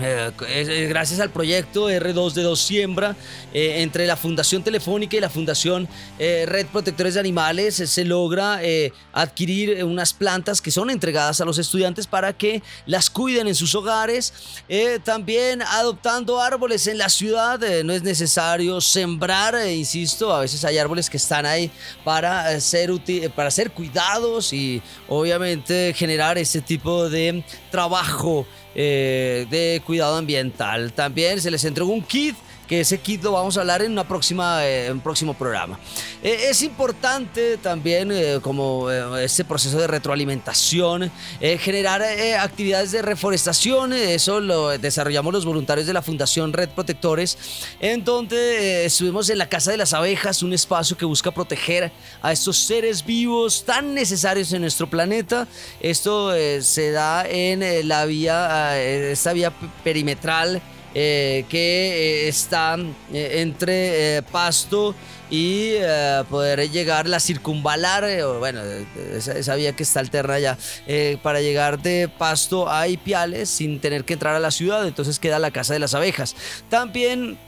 Eh, es- gracias al proyecto R2D2 Siembra, eh, entre la Fundación Telefónica y la Fundación eh, Red Protectores de Animales, se logra adquirir unas plantas que son entregadas a los estudiantes para que las cuiden en sus hogares. También adoptando árboles en la ciudad, no es necesario sembrar, insisto, a veces hay árboles que están ahí para ser, para ser cuidados y obviamente generar ese tipo de trabajo eh, de cuidado ambiental. También se les entregó un kit ese kit lo vamos a hablar en una próxima, un próximo programa. es importante también, como este proceso de retroalimentación, generar actividades de reforestación, eso lo desarrollamos los voluntarios de la Fundación Red Protectores, en donde estuvimos en la Casa de las Abejas, un espacio que busca proteger a estos seres vivos tan necesarios en nuestro planeta. Esto se da en la vía, esta vía perimetral eh, que eh, está eh, entre Pasto y poder llegar, la circunvalar, bueno, esa, vía que está alterna ya, para llegar de Pasto a Ipiales sin tener que entrar a la ciudad, entonces queda la Casa de las Abejas. También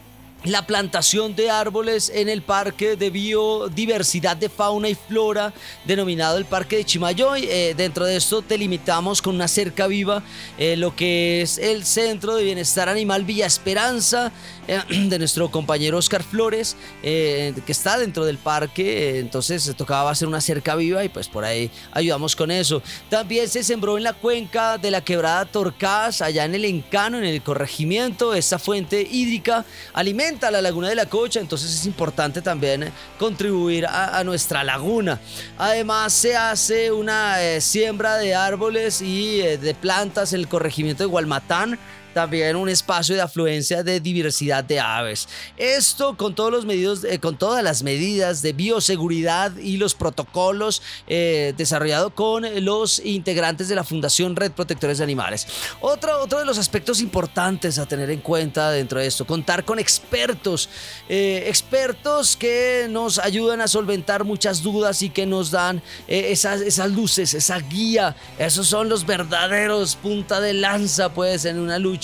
la plantación de árboles en el Parque de Biodiversidad de Fauna y Flora, denominado el Parque de Chimayoy. Eh, dentro de esto delimitamos con una cerca viva eh, lo que es el Centro de Bienestar Animal Villa Esperanza, eh, de nuestro compañero Oscar Flores, que está dentro del parque. entonces se tocaba hacer una cerca viva y pues por ahí ayudamos con eso. También se sembró en la cuenca de la quebrada Torcás, allá en el Encano, en el corregimiento, esta fuente hídrica alimenta a la laguna de la Cocha, entonces es importante también contribuir a, nuestra laguna. Además se hace una eh, siembra de árboles y eh, de plantas en el corregimiento de Gualmatán también un espacio de afluencia de diversidad de aves. Esto con todos los medios, eh, con todas las medidas de bioseguridad y los protocolos eh, desarrollados con los integrantes de la Fundación Red Protectores de Animales. Otro, otro de los aspectos importantes a tener en cuenta dentro de esto, contar con expertos, eh, expertos que nos ayudan a solventar muchas dudas y que nos dan esas, esas luces, esa guía. Esos son los verdaderos punta de lanza, pues, en una lucha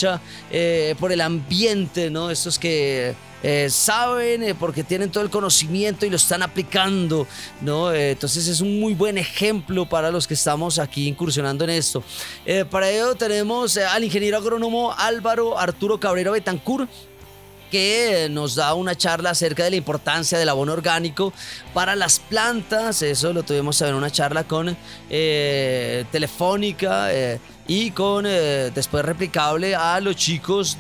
eh, por el ambiente, ¿no? Estos que eh, saben eh, porque tienen todo el conocimiento y lo están aplicando, ¿no? entonces es un muy buen ejemplo para los que estamos aquí incursionando en esto. para ello tenemos al ingeniero agrónomo Álvaro Arturo Cabrera Betancur, que nos da una charla acerca de la importancia del abono orgánico para las plantas. Eso lo tuvimos en una charla con Telefónica y con eh, después replicable a los chicos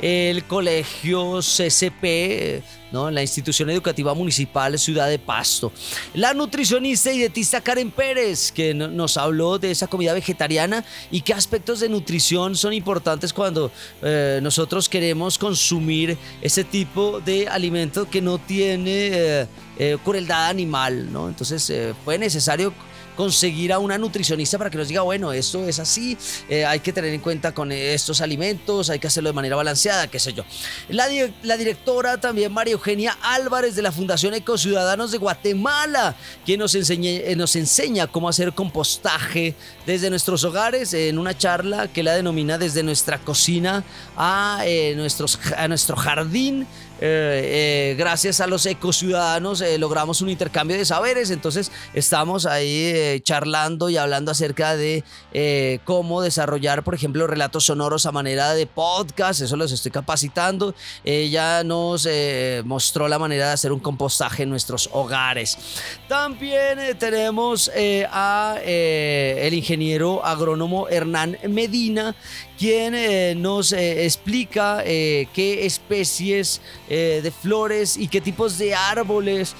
el colegio CCP, ¿no? la institución educativa municipal Ciudad de Pasto. La nutricionista y dietista Karen Pérez, que nos habló de esa comida vegetariana y qué aspectos de nutrición son importantes cuando eh, nosotros queremos consumir ese tipo de alimento que no tiene eh, crueldad animal. ¿no? Entonces fue necesario conseguir a una nutricionista para que nos diga, bueno, esto es así, eh, hay que tener en cuenta con estos alimentos, hay que hacerlo de manera balanceada, qué sé yo. La, la directora también, María Eugenia Álvarez de la Fundación Ecociudadanos de Guatemala, quien nos, eh, nos enseña cómo hacer compostaje desde nuestros hogares en una charla que la denomina desde nuestra cocina a, eh, nuestros, a nuestro jardín eh, eh, gracias a los ecociudadanos eh, logramos un intercambio de saberes, entonces estamos ahí charlando y hablando acerca de cómo desarrollar, por ejemplo, relatos sonoros a manera de podcast, eso los estoy capacitando. Ella nos mostró la manera de hacer un compostaje en nuestros hogares. También tenemos a el ingeniero agrónomo Hernán Medina, quien nos explica qué especies de flores y qué tipos de árboles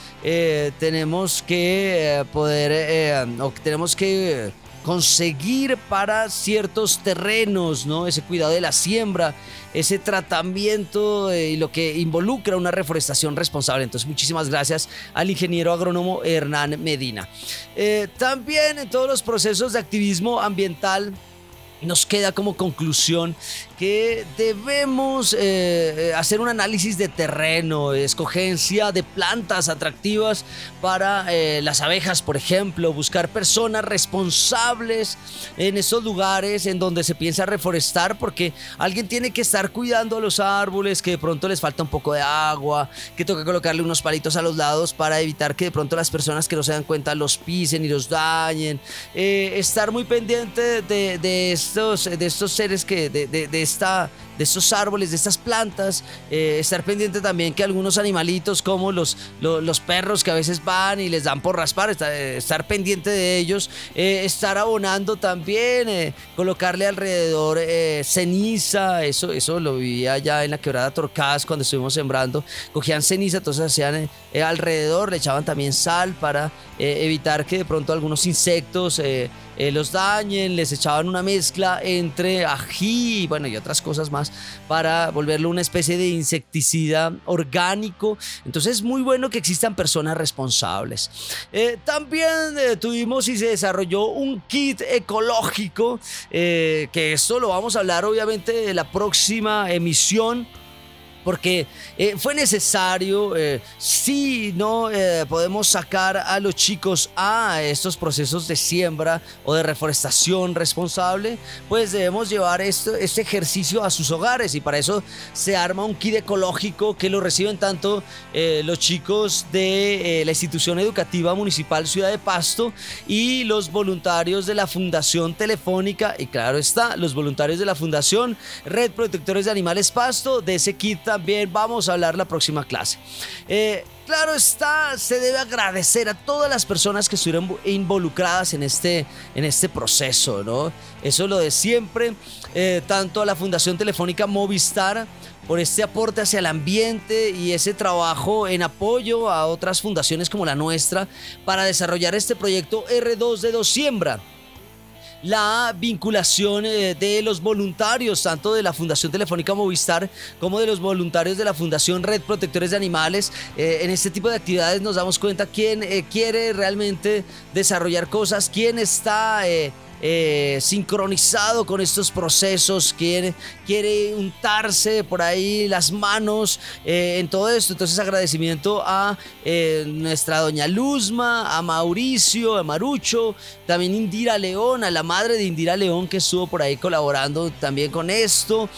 tenemos que poder o tenemos que conseguir para ciertos terrenos, ¿no? Ese cuidado de la siembra, ese tratamiento y lo que involucra una reforestación responsable. Entonces, muchísimas gracias al ingeniero agrónomo Hernán Medina. también en todos los procesos de activismo ambiental nos queda como conclusión que debemos eh, eh, hacer un análisis de terreno, escogencia de plantas atractivas para eh, las abejas, por ejemplo, buscar personas responsables en esos lugares en donde se piensa reforestar, porque alguien tiene que estar cuidando a los árboles, que de pronto les falta un poco de agua, que toca colocarle unos palitos a los lados para evitar que de pronto las personas que no se dan cuenta los pisen y los dañen, estar muy pendiente de, estos, de estos seres que, de estos árboles, de estas plantas, eh, estar pendiente también que algunos animalitos como los, lo- los, perros que a veces van y les dan por raspar, estar, eh, estar pendiente de ellos, eh, estar abonando también, colocarle alrededor ceniza, eso, eso lo vivía ya en la quebrada Torcadas cuando estuvimos sembrando, cogían ceniza, entonces hacían alrededor, le echaban también sal para evitar que de pronto algunos insectos eh, los dañen, les echaban una mezcla entre ají y bueno y otras cosas más para volverlo una especie de insecticida orgánico. Entonces es muy bueno que existan personas responsables. Eh, también eh, tuvimos y se desarrolló un kit ecológico, que esto lo vamos a hablar obviamente de la próxima emisión porque eh, fue necesario, eh, si no eh, podemos sacar a los chicos a estos procesos de siembra o de reforestación responsable, pues debemos llevar esto, este ejercicio a sus hogares y para eso se arma un kit ecológico que lo reciben tanto los chicos de la institución educativa municipal Ciudad de Pasto y los voluntarios de la Fundación Telefónica y claro está, los voluntarios de la Fundación Red Protectores de Animales Pasto. De ese kit también vamos a hablar la próxima clase. Eh, Claro está, se debe agradecer a todas las personas que estuvieron invo- involucradas en este, en este proceso, ¿no? Eso es lo de siempre, eh, tanto a la Fundación Telefónica Movistar por este aporte hacia el ambiente y ese trabajo en apoyo a otras fundaciones como la nuestra para desarrollar este proyecto R2D2 Siembra la vinculación eh, de los voluntarios, tanto de la Fundación Telefónica Movistar como de los voluntarios de la Fundación Red Protectores de Animales. Eh, en este tipo de actividades nos damos cuenta quién eh, quiere realmente desarrollar cosas, quién está... eh, sincronizado con estos procesos, quiere, quiere untarse por ahí las manos eh, en todo esto. Entonces agradecimiento a eh, nuestra doña Luzma, a Mauricio, a Marucho, también Indira León, a la madre de Indira León que estuvo por ahí colaborando también con esto,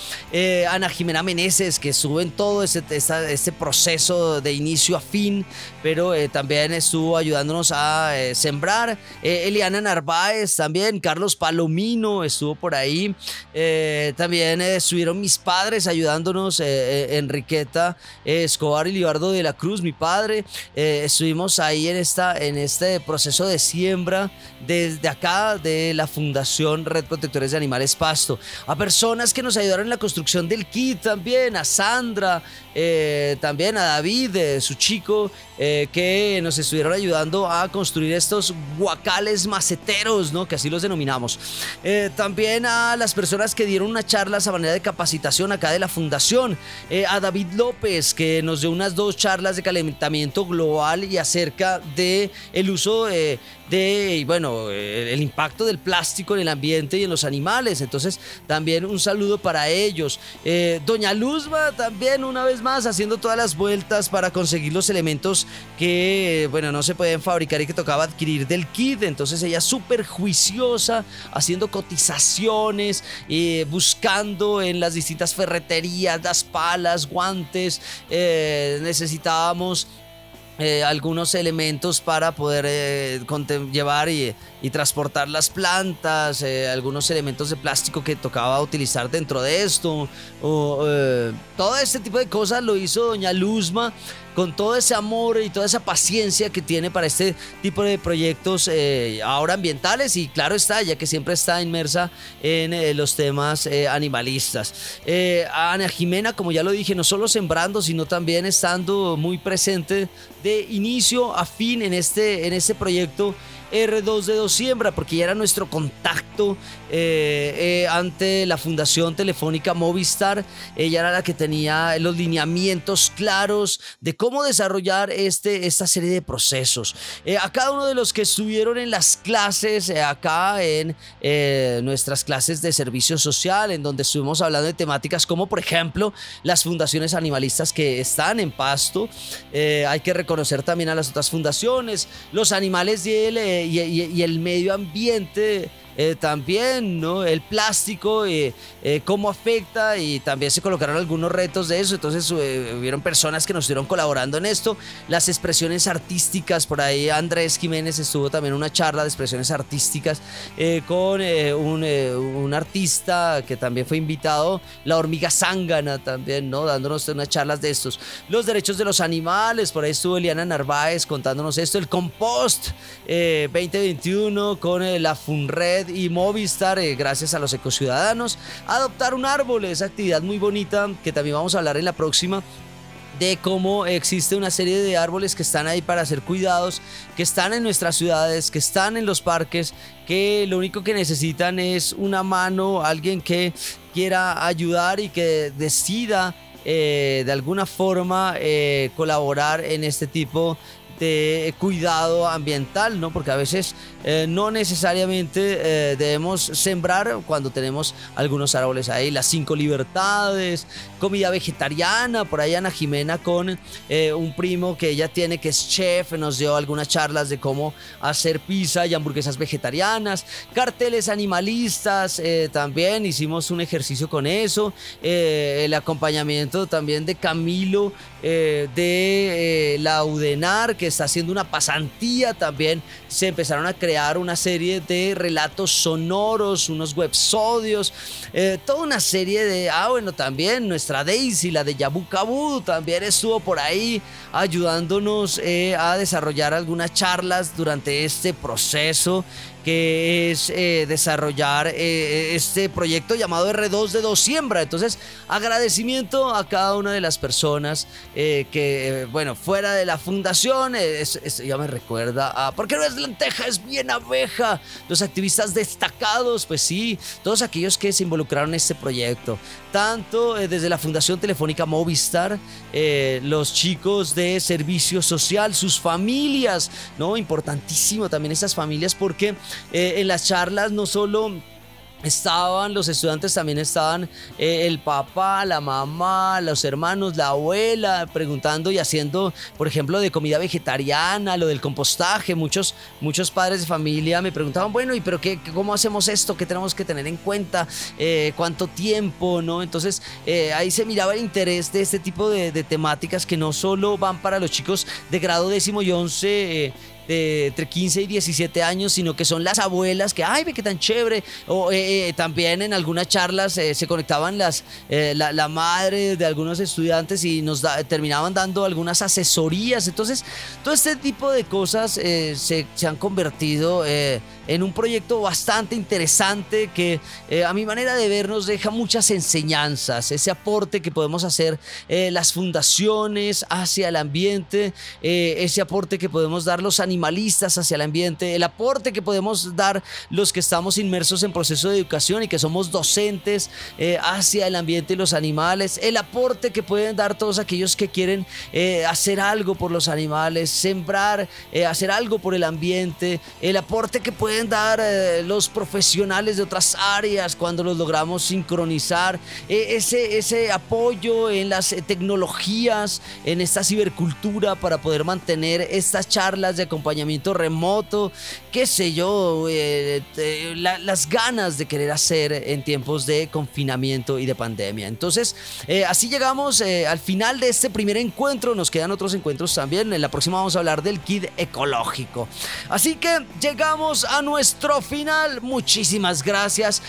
Ana Jimena Meneses que estuvo en todo esta- este proceso de inicio a fin, pero también estuvo ayudándonos a sembrar, Eliana Narváez también, Carlos Palomino estuvo por ahí, eh, también eh, estuvieron mis padres ayudándonos, eh, Enriqueta Escobar y Libardo de la Cruz, mi padre, estuvimos ahí en, esta, en este proceso de siembra desde acá de la Fundación Red Protectores de Animales Pasto, a personas que nos ayudaron en la construcción del kit también, a Sandra, también a David, su chico, que nos estuvieron ayudando a construir estos guacales maceteros, ¿no? Que así los denominamos. Eh, también a las personas que dieron una charla a manera de capacitación acá de la fundación. Eh, a David López, que nos dio unas dos charlas de calentamiento global y acerca de el uso eh, de, bueno, eh, el impacto del plástico en el ambiente y en los animales. Entonces, también un saludo para ellos. Eh, Doña Luzma también, una vez más, haciendo todas las vueltas para conseguir los elementos que, bueno, no se pueden fabricar y que tocaba adquirir del kit. Entonces, ella súper juiciosa, haciendo cotizaciones, eh, buscando en las distintas ferreterías las palas, guantes. eh, necesitábamos eh, algunos elementos para poder eh, llevar y, y transportar las plantas, eh, algunos elementos de plástico que tocaba utilizar dentro de esto, o, eh, todo este tipo de cosas lo hizo doña Luzma con todo ese amor y toda esa paciencia que tiene para este tipo de proyectos eh, ahora ambientales y claro está, ya que siempre está inmersa en los temas animalistas. Ana Jimena, como ya lo dije, no solo sembrando, sino también estando muy presente de inicio a fin en este, en este proyecto. R2D2 Siembra, porque ya era nuestro contacto eh, eh, ante la Fundación Telefónica Movistar. Ella era la que tenía los lineamientos claros de cómo desarrollar este, esta serie de procesos. Eh, a cada uno de los que estuvieron en las clases, acá en nuestras clases de servicio social, en donde estuvimos hablando de temáticas como, por ejemplo, las fundaciones animalistas que están en pasto. Hay que reconocer también a las otras fundaciones, los animales y el medio ambiente eh, también, ¿no? El plástico, eh, eh, cómo afecta y también se colocaron algunos retos de eso. Entonces hubieron personas que nos estuvieron colaborando en esto. Las expresiones artísticas, por ahí Andrés Jiménez estuvo también en una charla de expresiones artísticas con un, un, artista que también fue invitado, la hormiga zángana también, ¿no? Dándonos unas charlas de estos. Los derechos de los animales, por ahí estuvo Eliana Narváez contándonos esto. El compost 2021 con la FUNRED y Movistar, eh, gracias a los ecociudadanos. Adoptar un árbol, esa actividad muy bonita que también vamos a hablar en la próxima de cómo existe una serie de árboles que están ahí para ser cuidados, que están en nuestras ciudades, que están en los parques, que lo único que necesitan es una mano, alguien que quiera ayudar y que decida eh, de alguna forma eh, colaborar en este tipo de cuidado ambiental, ¿no? Porque a veces eh, no necesariamente eh, debemos sembrar cuando tenemos algunos árboles ahí. Las cinco libertades, comida vegetariana, por ahí Ana Jimena con eh, un primo que ella tiene que es chef, nos dio algunas charlas de cómo hacer pizza y hamburguesas vegetarianas, carteles animalistas, también hicimos un ejercicio con eso, el acompañamiento también de Camilo de la UDENAR, que está haciendo una pasantía también. Se empezaron a crear una serie de relatos sonoros, unos websodios, eh, toda una serie de. Ah, bueno, también nuestra Daisy, la de Yabu Kabu, también estuvo por ahí ayudándonos eh, a desarrollar algunas charlas durante este proceso que es eh, desarrollar eh, este proyecto llamado R2 de Siembra. Entonces, agradecimiento a cada una de las personas eh, que, bueno, fuera de la fundación, ya me recuerda a, ¿por qué no es lenteja? Es bien abeja. Los activistas destacados, pues sí, todos aquellos que se involucraron en este proyecto. Tanto desde la Fundación Telefónica Movistar, los chicos de servicio social, sus familias, ¿no? Importantísimo también estas familias porque eh, en las charlas no solo estaban los estudiantes también estaban eh, el papá, la mamá, los hermanos, la abuela preguntando y haciendo, por ejemplo, de comida vegetariana, lo del compostaje. Muchos, muchos padres de familia me preguntaban, bueno, ¿y pero qué, cómo hacemos esto? ¿Qué tenemos que tener en cuenta? Eh, ¿Cuánto tiempo? ¿No? Entonces ahí se miraba el interés de este tipo de, de, temáticas que no solo van para los chicos de grado décimo y once de entre 15 y 17 años, sino que son las abuelas que, ay, ve qué tan chévere. O eh, eh, también en algunas charlas eh, se conectaban las, la, madre de algunos estudiantes y nos terminaban dando algunas asesorías. Entonces, todo este tipo de cosas se, se, han convertido en un proyecto bastante interesante que a mi manera de ver nos deja muchas enseñanzas, ese aporte que podemos hacer las fundaciones hacia el ambiente, ese aporte que podemos dar los animalistas hacia el ambiente, el aporte que podemos dar los que estamos inmersos en proceso de educación y que somos docentes eh, hacia el ambiente y los animales, el aporte que pueden dar todos aquellos que quieren eh, hacer algo por los animales, sembrar, eh, hacer algo por el ambiente, el aporte que pueden dar los profesionales de otras áreas cuando los logramos sincronizar, ese, ese apoyo en las tecnologías, en esta cibercultura para poder mantener estas charlas de acompañamiento remoto, qué sé yo, eh, las ganas de querer hacer en tiempos de confinamiento y de pandemia. Entonces, eh, así llegamos eh, al final de este primer encuentro. Nos quedan otros encuentros también. En la próxima vamos a hablar del kit ecológico. Así que llegamos a nuestro final. Muchísimas gracias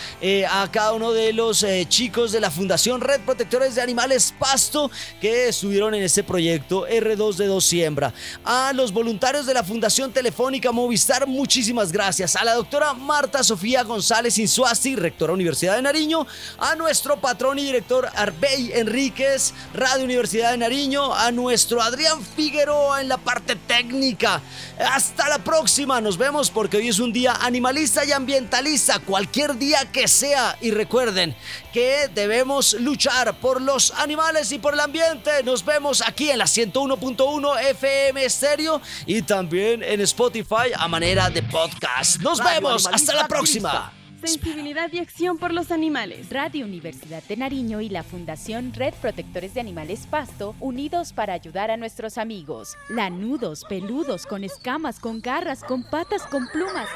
a cada uno de los chicos de la Fundación Red Protectores de Animales Pasto que estuvieron en este proyecto R2 de Dos Siembra. A los voluntarios de la Fundación Telefónica Movistar, muchísimas gracias. A la doctora Marta Sofía González Insuasti, rectora Universidad de Nariño. A nuestro patrón y director Arbey Enríquez, Radio Universidad de Nariño. A nuestro Adrián Figueroa en la parte técnica. Hasta la próxima, nos vemos porque hoy es un día animalista y ambientalista, cualquier día que sea. Y recuerden que debemos luchar por los animales y por el ambiente. Nos vemos aquí en la 101.1 FM Estéreo y también en Spotify a manera de podcast. Nos vemos, hasta la próxima.
Sensibilidad y acción por los animales.
Radio Universidad de Nariño y la Fundación Red Protectores de Animales Pasto, unidos para ayudar a nuestros amigos. Lanudos, peludos, con escamas, con garras, con patas, con plumas.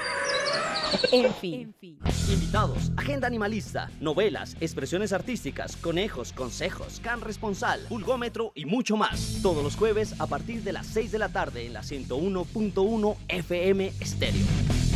En fin. en fin.
Invitados, agenda animalista, novelas, expresiones artísticas, conejos, consejos, can responsal, pulgómetro y mucho más. Todos los jueves a partir de las 6 de la tarde en la 101.1 FM Estéreo.